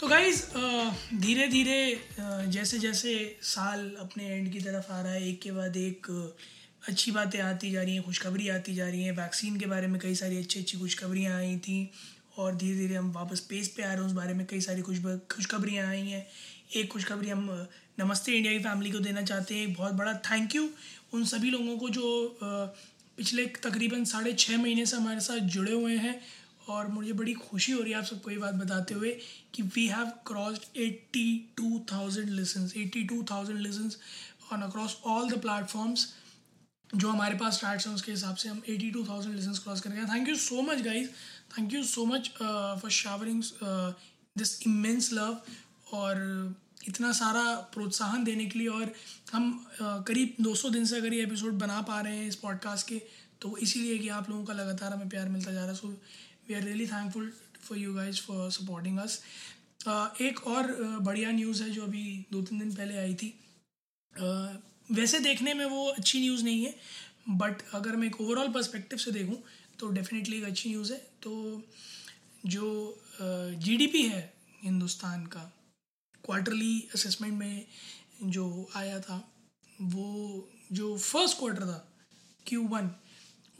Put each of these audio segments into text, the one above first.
तो गाइज़ धीरे धीरे जैसे जैसे साल अपने एंड की तरफ़ आ रहा है, एक के बाद एक अच्छी बातें आती जा रही हैं, खुशखबरी आती जा रही हैं। वैक्सीन के बारे में कई सारी अच्छी अच्छी खुशखबरियाँ आई थी और धीरे धीरे हम वापस पेज पे आ रहे हैं, उस बारे में कई सारी खुश खुशखबरियाँ आई हैं। एक खुशखबरी हम, नमस्ते इंडिया की फैमिली को देना चाहते हैं, एक बहुत बड़ा थैंक यू उन सभी लोगों को जो पिछले तकरीबन साढ़े छः महीने से हमारे साथ जुड़े हुए हैं। और मुझे बड़ी खुशी हो रही है आप सबको ये बात बताते हुए कि we have crossed eighty two thousand listens eighty two thousand listens on across all the platforms जो हमारे पास स्टार्ट हैं उसके हिसाब से हम eighty two thousand listens cross करेंगे thank you so much guys thank you so much for showering this immense love और इतना सारा प्रोत्साहन देने के लिए और हम uh, करीब 200 दिन से अगर ये एपिसोड बना पा रहे हैं इस पॉडकास्ट के तो इसीलिए कि आप लोगों का लगातार हमें प्यार मिलता जा रहा है। So we are really thankful for you guys for supporting us एक और uh, बढ़िया न्यूज़ है जो अभी दो तीन दिन पहले आई थी। अ, वैसे देखने में वो अच्छी न्यूज़ नहीं है बट अगर मैं एक ओवरऑल पर्सपेक्टिव से देखूँ तो डेफिनेटली एक अच्छी न्यूज़ है। तो जो जीडीपी है हिंदुस्तान का क्वार्टरली असेसमेंट में जो आया था वो जो फ़र्स्ट क्वार्टर था क्यू वन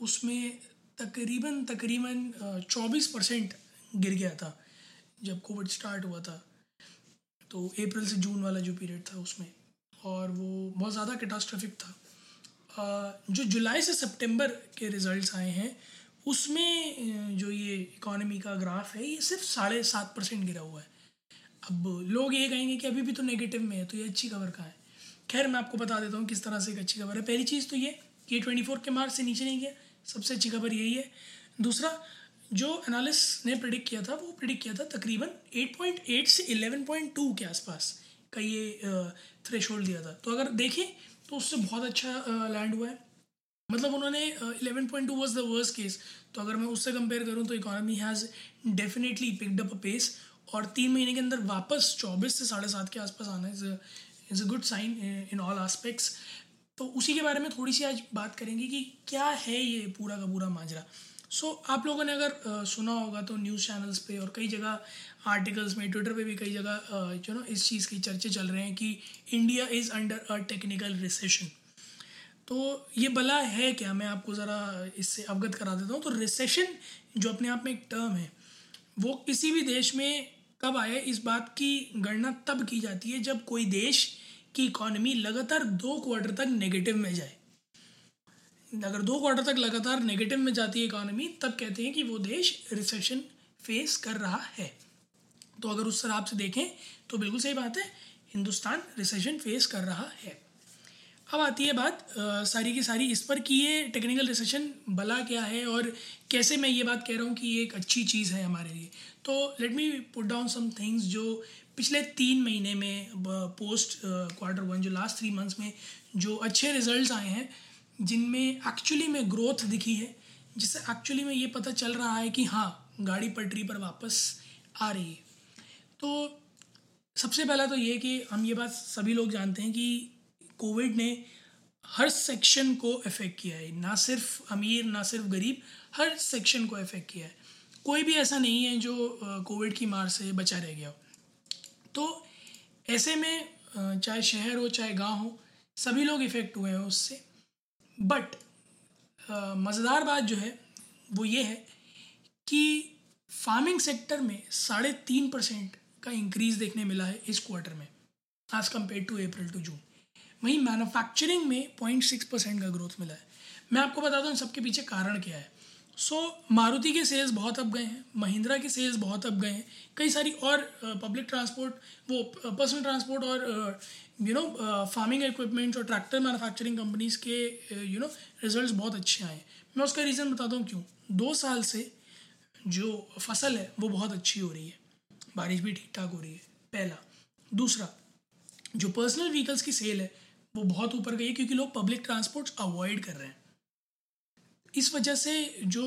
उसमें तकरीबन तकरीबन चौबीस परसेंट गिर गया था जब कोविड स्टार्ट हुआ था। तो अप्रैल से जून वाला जो पीरियड था उसमें, और वो बहुत ज़्यादा कैटास्ट्रफिक था। जो जुलाई से सितंबर के रिजल्ट्स आए हैं, उसमें जो ये इकोनॉमी का ग्राफ है, ये सिर्फ़ साढ़े सात परसेंट गिरा हुआ है। अब लोग ये कहेंगे कि अभी भी तो नेगेटिव में है तो ये अच्छी खबर कहाँ है? खैर, मैं आपको बता देता हूँ किस तरह से एक अच्छी खबर है। पहली चीज़ तो ये कि ट्वेंटी फोर के मार्च से नीचे नहीं गया। सबसे अच्छी खबर यही है। दूसरा, जो एनालिस्ट ने प्रिडिक्ट किया था, वो प्रिडिक्ट किया था तकरीबन 8.8 से 11.2 के आसपास का ये थ्रेश दिया था। तो अगर देखें तो उससे बहुत अच्छा लैंड हुआ है। मतलब उन्होंने eleven point two was the worst case तो अगर मैं उससे कंपेयर करूँ तो economy has definitely picked up pace और तीन महीने के अंदर वापस चौबीस से साढ़े सात के आसपास आना is is a good sign in all aspects तो उसी के बारे में थोड़ी सी आज बात करेंगे कि क्या है ये पूरा का पूरा माजरा। सो so, आप लोगों ने अगर सुना होगा तो न्यूज़ चैनल्स पे और कई जगह आर्टिकल्स में ट्विटर पे भी कई जगह जो नो इस चीज़ की चर्चे चल रहे हैं कि India is under a technical recession तो ये भला है क्या? मैं आपको ज़रा इससे अवगत करा देता हूँ। तो रिसेशन जो अपने आप में एक टर्म है वो किसी भी देश में कब आया इस बात की गणना तब की जाती है जब कोई देश की इकॉनमी लगातार दो क्वार्टर तक नेगेटिव में जाए। अगर दो क्वार्टर तक लगातार नेगेटिव में जाती है इकॉनमी तब कहते हैं कि वो देश रिसेशन फेस कर रहा है। तो अगर उस तरह से देखें तो बिल्कुल सही बात है हिंदुस्तान रिसेशन फेस कर रहा है। अब आती है बात अ, सारी की सारी इस पर कि ये टेक्निकल रिसेशन भला क्या है और कैसे मैं ये बात कह रहा हूँ कि ये एक अच्छी चीज़ है हमारे लिए। तो let me put down some things जो पिछले तीन महीने में पोस्ट क्वार्टर वन जो लास्ट थ्री मंथ्स में जो अच्छे रिजल्ट्स आए हैं, जिनमें एक्चुअली में ग्रोथ दिखी है, जिससे एक्चुअली में ये पता चल रहा है कि हाँ गाड़ी पटरी पर वापस आ रही है। तो सबसे पहला तो ये कि हम ये बात सभी लोग जानते हैं कि कोविड ने हर सेक्शन को अफेक्ट किया है। ना सिर्फ़ अमीर, ना सिर्फ़ गरीब, हर सेक्शन को अफेक्ट किया है। कोई भी ऐसा नहीं है जो कोविड की मार से बचा रह गया हो। तो ऐसे में चाहे शहर हो, चाहे गाँव हो, सभी लोग इफ़ेक्ट हुए हैं उससे। बट मज़ेदार बात जो है, वो ये है कि फ़ार्मिंग सेक्टर में साढ़े तीन परसेंट का इंक्रीज़ देखने मिला है इस क्वार्टर में as compare to April to June वहीं मैन्युफैक्चरिंग में पॉइंट सिक्स परसेंट का ग्रोथ मिला है। मैं आपको बताता हूँ सबके पीछे कारण क्या है। सो मारुति के सेल्स बहुत अप गए हैं महिंद्रा के सेल्स बहुत अप गए हैं। कई सारी और पब्लिक ट्रांसपोर्ट वो पर्सनल ट्रांसपोर्ट और यू नो फ़ार्मिंग इक्विपमेंट्स और ट्रैक्टर मैन्युफैक्चरिंग कंपनीज़ के यू नो रिजल्ट्स बहुत अच्छे आए मैं उसका रीज़न बताता हूँ क्यों। दो साल से जो फ़सल है, वो बहुत अच्छी हो रही है। बारिश भी ठीक ठाक हो रही है, पहला। दूसरा, जो पर्सनल व्हीकल्स की सेल है, वो बहुत ऊपर गई है क्योंकि लोग पब्लिक ट्रांसपोर्ट अवॉइड कर रहे हैं। इस वजह से जो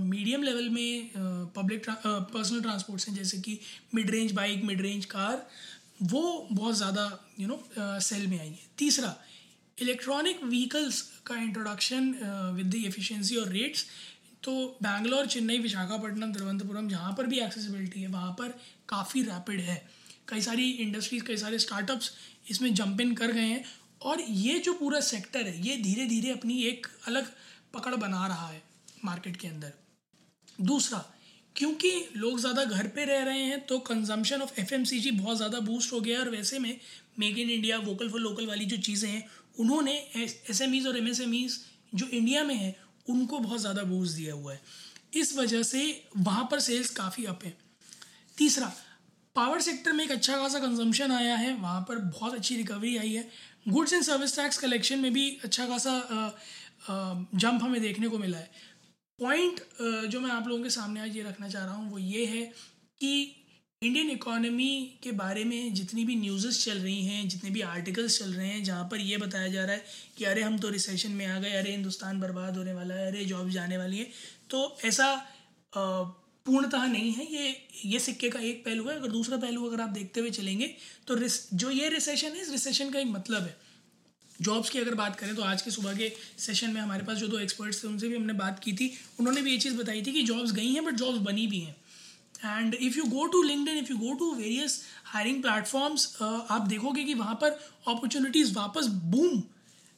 मीडियम लेवल में पब्लिक पर्सनल ट्रांसपोर्ट्स हैं, जैसे कि mid range bike mid range car वो बहुत ज़्यादा यू नो सेल में आई है। तीसरा इलेक्ट्रॉनिक व्हीकल्स का इंट्रोडक्शन विद द एफिशिएंसी और रेट्स तो बैंगलोर चेन्नई विशाखापट्टनम तिरुवनंतपुरम जहाँ पर भी एक्सेसिबिलिटी है, वहाँ पर काफ़ी रैपिड है। कई सारी इंडस्ट्रीज़ कई सारे स्टार्टअप्स इसमें जंप इन कर गए हैं और ये जो पूरा सेक्टर है, ये धीरे धीरे अपनी एक अलग पकड़ बना रहा है मार्केट के अंदर। दूसरा, क्योंकि लोग ज़्यादा घर पे रह रहे हैं तो कंजम्पशन ऑफ़ एफएमसीजी बहुत ज़्यादा बूस्ट हो गया और वैसे में make in India vocal for local वाली जो चीज़ें हैं, उन्होंने एस और एम जो इंडिया में है, उनको बहुत ज़्यादा बूस्ट दिया हुआ है। इस वजह से वहाँ पर सेल्स काफ़ी अप है। तीसरा पावर सेक्टर में एक अच्छा खासा कंजम्पशन आया है, वहाँ पर बहुत अच्छी रिकवरी आई है। Goods and service tax collection में भी अच्छा खासा जंप हमें देखने को मिला है। पॉइंट जो मैं आप लोगों के सामने आज ये रखना चाह रहा हूँ, वो ये है कि इंडियन इकोनॉमी के बारे में जितनी भी न्यूज़ चल रही हैं, जितने भी आर्टिकल्स चल रहे हैं, जहाँ पर ये बताया जा रहा है कि अरे हम तो रिसेशन में आ गए, अरे हिंदुस्तान बर्बाद होने वाला है, अरे जॉब जाने वाली है। तो ऐसा पूर्णतः नहीं है। ये ये सिक्के का एक पहलू है। अगर दूसरा पहलू अगर आप देखते हुए चलेंगे तो जो ये रिसेशन है, इस रिसेशन का एक मतलब है। जॉब्स की अगर बात करें तो आज के सुबह के सेशन में हमारे पास जो दो एक्सपर्ट्स थे उनसे भी हमने बात की थी। उन्होंने भी ये चीज़ बताई थी कि जॉब्स गई हैं बट जॉब्स बनी भी हैं। And if you go to linked if you go to various hiring platforms आप देखोगे कि वहाँ पर अपॉर्चुनिटीज़ वापस बूम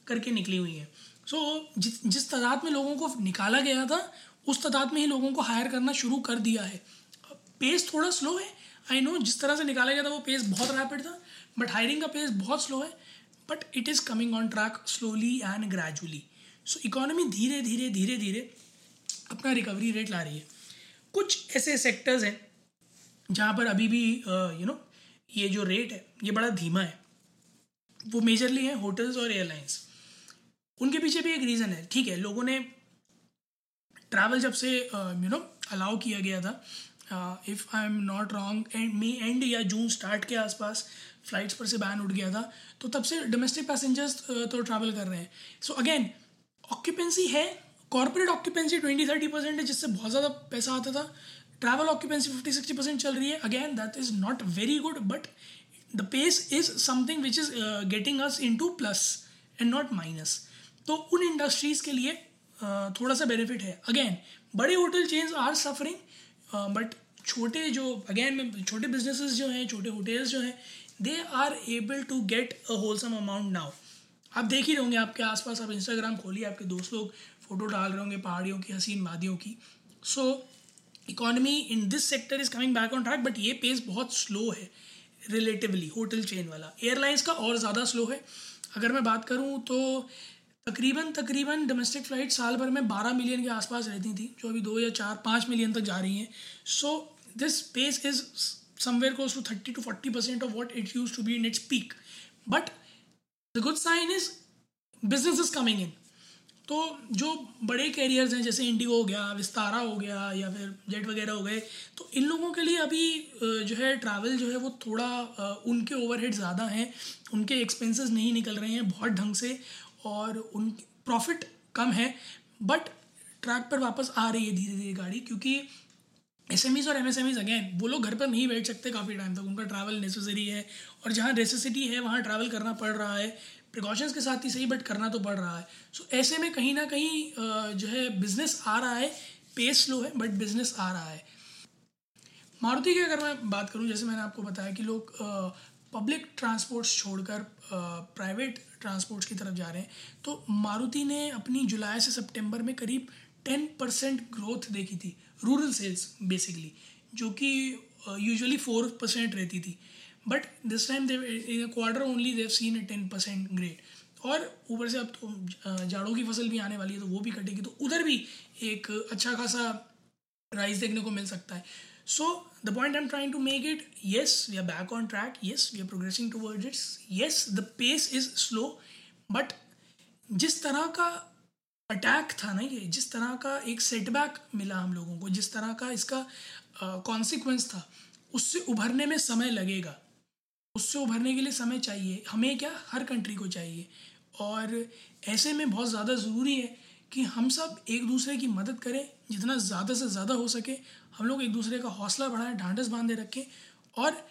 करके निकली हुई हैं। सो so, जिस जिस तादाद में लोगों को निकाला गया था उस तादाद में ही लोगों को हायर करना शुरू कर दिया है। पेस थोड़ा स्लो है। आई नो जिस तरह से निकाला गया था वो पेस बहुत रैपिड था बट हायरिंग का पेस बहुत स्लो है। But it is coming on track slowly and gradually so economy धीरे धीरे धीरे धीरे अपना रिकवरी रेट ला रही है। कुछ ऐसे सेक्टर्स हैं जहाँ पर अभी भी यू नो ये जो रेट है, ये बड़ा धीमा है। वो मेजरली है होटल्स और एयरलाइंस उनके पीछे भी एक रीज़न है। ठीक है, लोगों ने ट्रैवल जब से यू नो अलाउ किया गया था if I am not wrong and May and या जून स्टार्ट के आसपास फ्लाइट्स पर से बैन उठ गया था तो तब से डोमेस्टिक पैसेंजर्स तो ट्रैवल कर रहे हैं। सो अगेन ऑक्यूपेंसी है corporate occupancy twenty thirty percent है जिससे बहुत ज़्यादा पैसा आता था। Travel occupancy fifty sixty percent चल रही है। Again that is not very good but the pace is something which is getting us into plus and not minus तो उन इंडस्ट्रीज़ के लिए uh, थोड़ा सा बेनिफिट है। अगेन बड़े hotel chains are suffering but छोटे जो अगेन छोटे बिजनेसेस जो हैं छोटे होटल्स जो हैं they are able to get a wholesome amount now आप देख ही रहोगे आपके आसपास, आप इंस्टाग्राम खोलिए, आपके दोस्त लोग फ़ोटो डाल रहे होंगे पहाड़ियों की, हसीन वादियों की। So economy in this sector is coming back on track but ये पेस बहुत स्लो है रिलेटिवली होटल चेन वाला। एयरलाइंस का और ज़्यादा स्लो है। अगर मैं बात करूँ तो तकरीबन तकरीबन डोमेस्टिक फ़्लाइट साल भर में 12 मिलियन के आसपास रहती थी, जो अभी दो या चार, पाँच मिलियन तक जा रही हैं। So this pace is somewhere close to 30 to 40 percent of what it used to be in its peak. But the good sign is business is coming in. तो जो बड़े कैरियर्स हैं, जैसे इंडिगो हो गया विस्तारा हो गया, या फिर जेट वगैरह हो गए तो इन लोगों के लिए अभी जो है ट्रैवल जो है वो थोड़ा उनके ओवरहेड ज़्यादा हैं, उनके एक्सपेंसेस नहीं निकल रहे हैं बहुत ढंग से, और उन प्रॉफिट कम है बट ट्रैक पर वापस आ रही है धीरे धीरे गाड़ी, क्योंकि एस एम और M S M Es again वो लोग घर पर नहीं बैठ सकते काफ़ी टाइम तक। उनका ट्रैवल नेसेसरी है और जहाँ नेसेसिटी है वहाँ ट्रैवल करना पड़ रहा है। प्रिकॉशंस के साथ ही सही बट करना तो पड़ रहा है। सो so, ऐसे में कहीं ना कहीं जो है बिज़नेस आ रहा है। पेस स्लो है बट बिज़नेस आ रहा है। मारुति की अगर मैं बात करूँ जैसे मैंने आपको बताया कि लोग पब्लिक ट्रांसपोर्ट्स छोड़कर प्राइवेट ट्रांसपोर्ट्स की तरफ़ जा रहे हैं तो मारुति ने अपनी जुलाई से सितंबर में करीब टेन परसेंट ग्रोथ देखी थी। रूरल सेल्स बेसिकली जो कि यूजुअली फोर परसेंट रहती थी. But this time they in quarter only they've seen a ten percent grade और ऊपर से अब तो जाड़ों की फ़सल भी आने वाली है तो वो भी कटेगी तो उधर भी एक अच्छा खासा राइस देखने को मिल सकता है. So the point I am trying to make it yes we are back on track yes we are progressing towards its yes the pace is slow but जिस तरह का अटैक था ना ये, जिस तरह का एक सेटबैक मिला हम लोगों को, जिस तरह का इसका कॉन्सिक्वेंस था, उससे उभरने में समय लगेगा। उससे उभरने के लिए समय चाहिए, हमें क्या? हर कंट्री को चाहिए। और ऐसे में बहुत ज़्यादा ज़रूरी है कि हम सब एक दूसरे की मदद करें, जितना ज़्यादा से ज़्यादा हो सके, हम लोग एक दूसरे का हौसला बढ़ाएँ, ढांढस बांधे रखें, और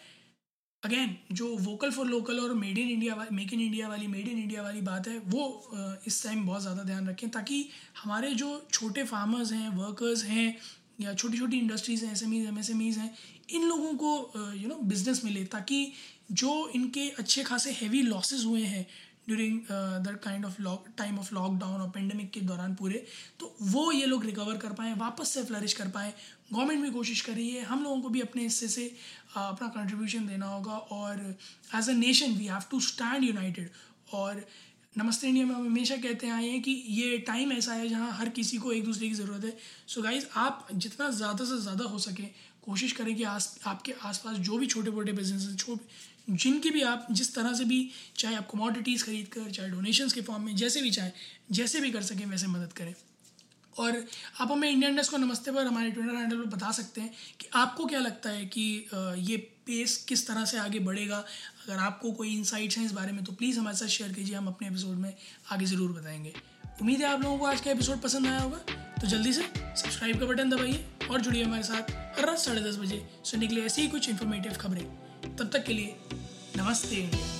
अगेन जो वोकल फॉर लोकल और made in India make in India वाली मेड इन इंडिया वाली बात है, वो इस टाइम बहुत ज़्यादा ध्यान रखें ताकि हमारे जो छोटे फार्मर्स हैं वर्कर्स हैं, या छोटी छोटी इंडस्ट्रीज़ हैं S M M S M Es हैं, इन लोगों को यू नो बिज़नेस मिले ताकि जो इनके अच्छे खासे हैवी लॉसेस हुए हैं during the kind of lock time of lockdown और पेंडेमिक के दौरान पूरे तो वो ये लोग रिकवर कर पाएँ, वापस से फ्लरिश कर पाएँ गवर्नमेंट भी कोशिश कर रही है। हम लोगों को भी अपने हिस्से से अपना कंट्रीब्यूशन देना होगा और as a nation we have to stand united और नमस्ते इंडिया में हम हमेशा कहते आए हैं कि ये टाइम ऐसा है जहाँ हर किसी को एक दूसरे की ज़रूरत है। सो so गाइज़ आप जितना ज़्यादा से ज़्यादा हो सके, कोशिश करें कि आस, आपके आसपास जो भी छोटे मोटे बिज़नेस हैं जिनकी भी आप जिस तरह से भी चाहे आप कमोडिटीज़ खरीद कर चाहे डोनेशंस के फॉर्म में, जैसे भी चाहे, जैसे भी कर सकें, वैसे मदद करें। और आप हमें इंडियन डेस्क को नमस्ते पर हमारे ट्विटर हैंडल पर बता सकते हैं कि आपको क्या लगता है कि ये पेस किस तरह से आगे बढ़ेगा? अगर आपको कोई इंसाइट्स हैं इस बारे में तो प्लीज़ हमारे साथ शेयर कीजिए, हम अपने एपिसोड में आगे ज़रूर बताएँगे। उम्मीद है आप लोगों को आज का एपिसोड पसंद आया होगा। तो जल्दी से सब्सक्राइब का बटन दबाइए और जुड़िए हमारे साथ हर रात साढ़े दस बजे सुनने के लिए ऐसी ही कुछ इन्फॉर्मेटिव खबरें। तब तक के लिए नमस्ते इंडिया